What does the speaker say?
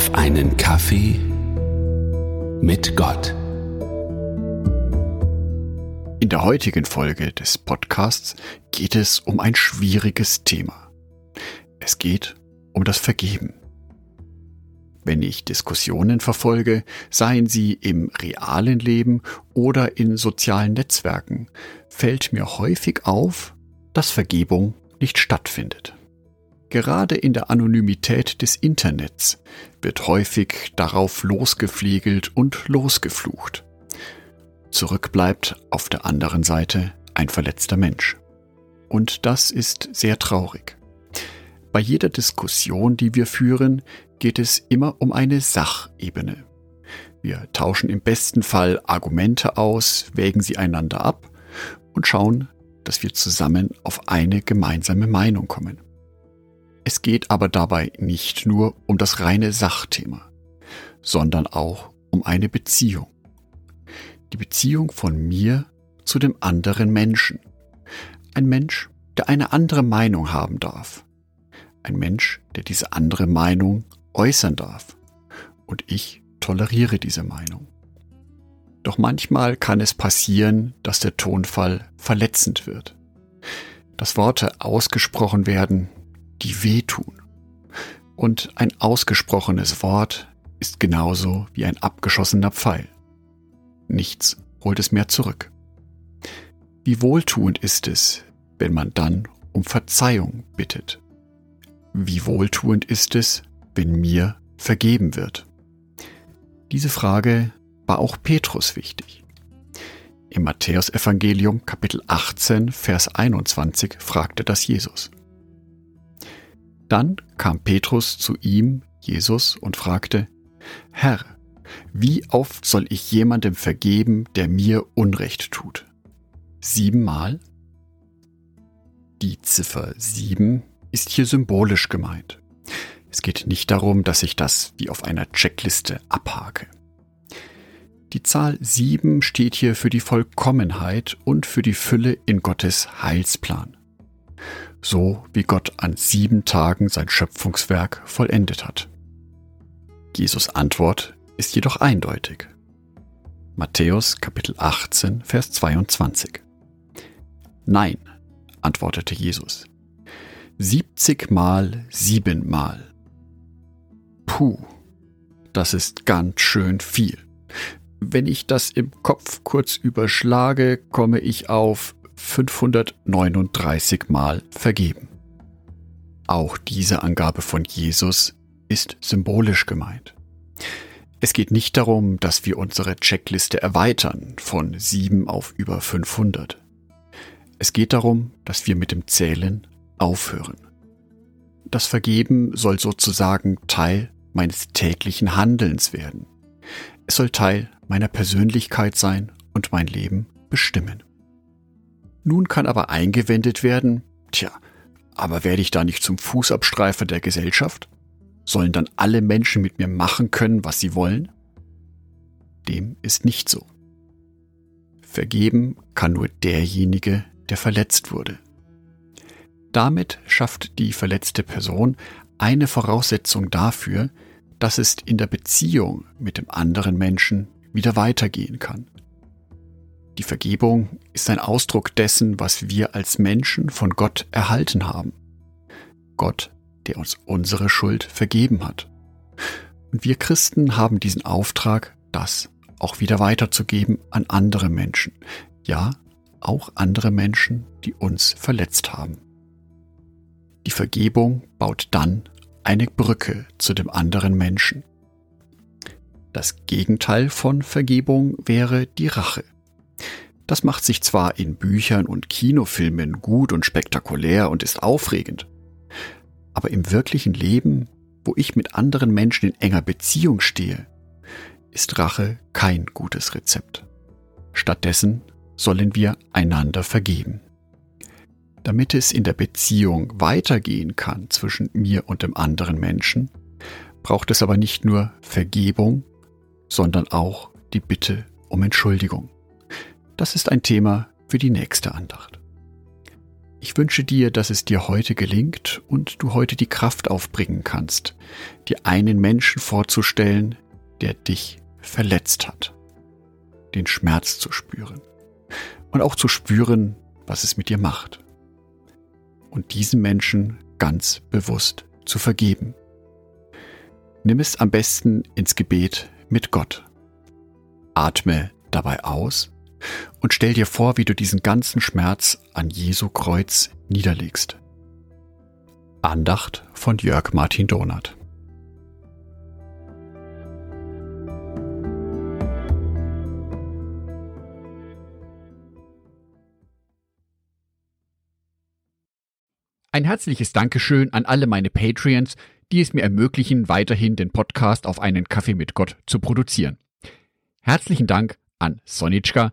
auf einen Kaffee mit Gott. In der heutigen Folge des Podcasts geht es um ein schwieriges Thema. Es geht um das Vergeben. Wenn ich Diskussionen verfolge, seien sie im realen Leben oder in sozialen Netzwerken, fällt mir häufig auf, dass Vergebung nicht stattfindet. Gerade in der Anonymität des Internets wird häufig darauf losgefliegelt und losgeflucht. Zurück bleibt auf der anderen Seite ein verletzter Mensch. Und das ist sehr traurig. Bei jeder Diskussion, die wir führen, geht es immer um eine Sachebene. Wir tauschen im besten Fall Argumente aus, wägen sie einander ab und schauen, dass wir zusammen auf eine gemeinsame Meinung kommen. Es geht aber dabei nicht nur um das reine Sachthema, sondern auch um eine Beziehung. Die Beziehung von mir zu dem anderen Menschen. Ein Mensch, der eine andere Meinung haben darf. Ein Mensch, der diese andere Meinung äußern darf. Und ich toleriere diese Meinung. Doch manchmal kann es passieren, dass der Tonfall verletzend wird. Dass Worte ausgesprochen werden, die wehtun. Und ein ausgesprochenes Wort ist genauso wie ein abgeschossener Pfeil. Nichts holt es mehr zurück. Wie wohltuend ist es, wenn man dann um Verzeihung bittet. Wie wohltuend ist es, wenn mir vergeben wird. Diese Frage war auch Petrus wichtig. Im Matthäusevangelium Kapitel 18, Vers 21 fragte das Jesus. Dann kam Petrus zu ihm, Jesus, und fragte, Herr, wie oft soll ich jemandem vergeben, der mir Unrecht tut? Siebenmal? Die Ziffer sieben ist hier symbolisch gemeint. Es geht nicht darum, dass ich das wie auf einer Checkliste abhake. Die Zahl sieben steht hier für die Vollkommenheit und für die Fülle in Gottes Heilsplan so wie Gott an sieben Tagen sein Schöpfungswerk vollendet hat. Jesus Antwort ist jedoch eindeutig. Matthäus Kapitel 18, Vers 22. Nein, antwortete Jesus. Siebzigmal siebenmal. Puh, das ist ganz schön viel. Wenn ich das im Kopf kurz überschlage, komme ich auf 539 Mal vergeben. Auch diese Angabe von Jesus ist symbolisch gemeint. Es geht nicht darum, dass wir unsere Checkliste erweitern von 7 auf über 500. Es geht darum, dass wir mit dem Zählen aufhören. Das Vergeben soll sozusagen Teil meines täglichen Handelns werden. Es soll Teil meiner Persönlichkeit sein und mein Leben bestimmen. Nun kann aber eingewendet werden, tja, aber werde ich da nicht zum Fußabstreifer der Gesellschaft? Sollen dann alle Menschen mit mir machen können, was sie wollen? Dem ist nicht so. Vergeben kann nur derjenige, der verletzt wurde. Damit schafft die verletzte Person eine Voraussetzung dafür, dass es in der Beziehung mit dem anderen Menschen wieder weitergehen kann. Die Vergebung ist ein Ausdruck dessen, was wir als Menschen von Gott erhalten haben. Gott, der uns unsere Schuld vergeben hat. Und wir Christen haben diesen Auftrag, das auch wieder weiterzugeben an andere Menschen. Ja, auch andere Menschen, die uns verletzt haben. Die Vergebung baut dann eine Brücke zu dem anderen Menschen. Das Gegenteil von Vergebung wäre die Rache. Das macht sich zwar in Büchern und Kinofilmen gut und spektakulär und ist aufregend, aber im wirklichen Leben, wo ich mit anderen Menschen in enger Beziehung stehe, ist Rache kein gutes Rezept. Stattdessen sollen wir einander vergeben. Damit es in der Beziehung weitergehen kann zwischen mir und dem anderen Menschen, braucht es aber nicht nur Vergebung, sondern auch die Bitte um Entschuldigung. Das ist ein Thema für die nächste Andacht. Ich wünsche dir, dass es dir heute gelingt und du heute die Kraft aufbringen kannst, dir einen Menschen vorzustellen, der dich verletzt hat. Den Schmerz zu spüren. Und auch zu spüren, was es mit dir macht. Und diesen Menschen ganz bewusst zu vergeben. Nimm es am besten ins Gebet mit Gott. Atme dabei aus und stell dir vor, wie du diesen ganzen Schmerz an Jesu Kreuz niederlegst. Andacht von Jörg Martin Donath. Ein herzliches Dankeschön an alle meine Patreons, die es mir ermöglichen, weiterhin den Podcast auf einen Kaffee mit Gott zu produzieren. Herzlichen Dank an Sonitschka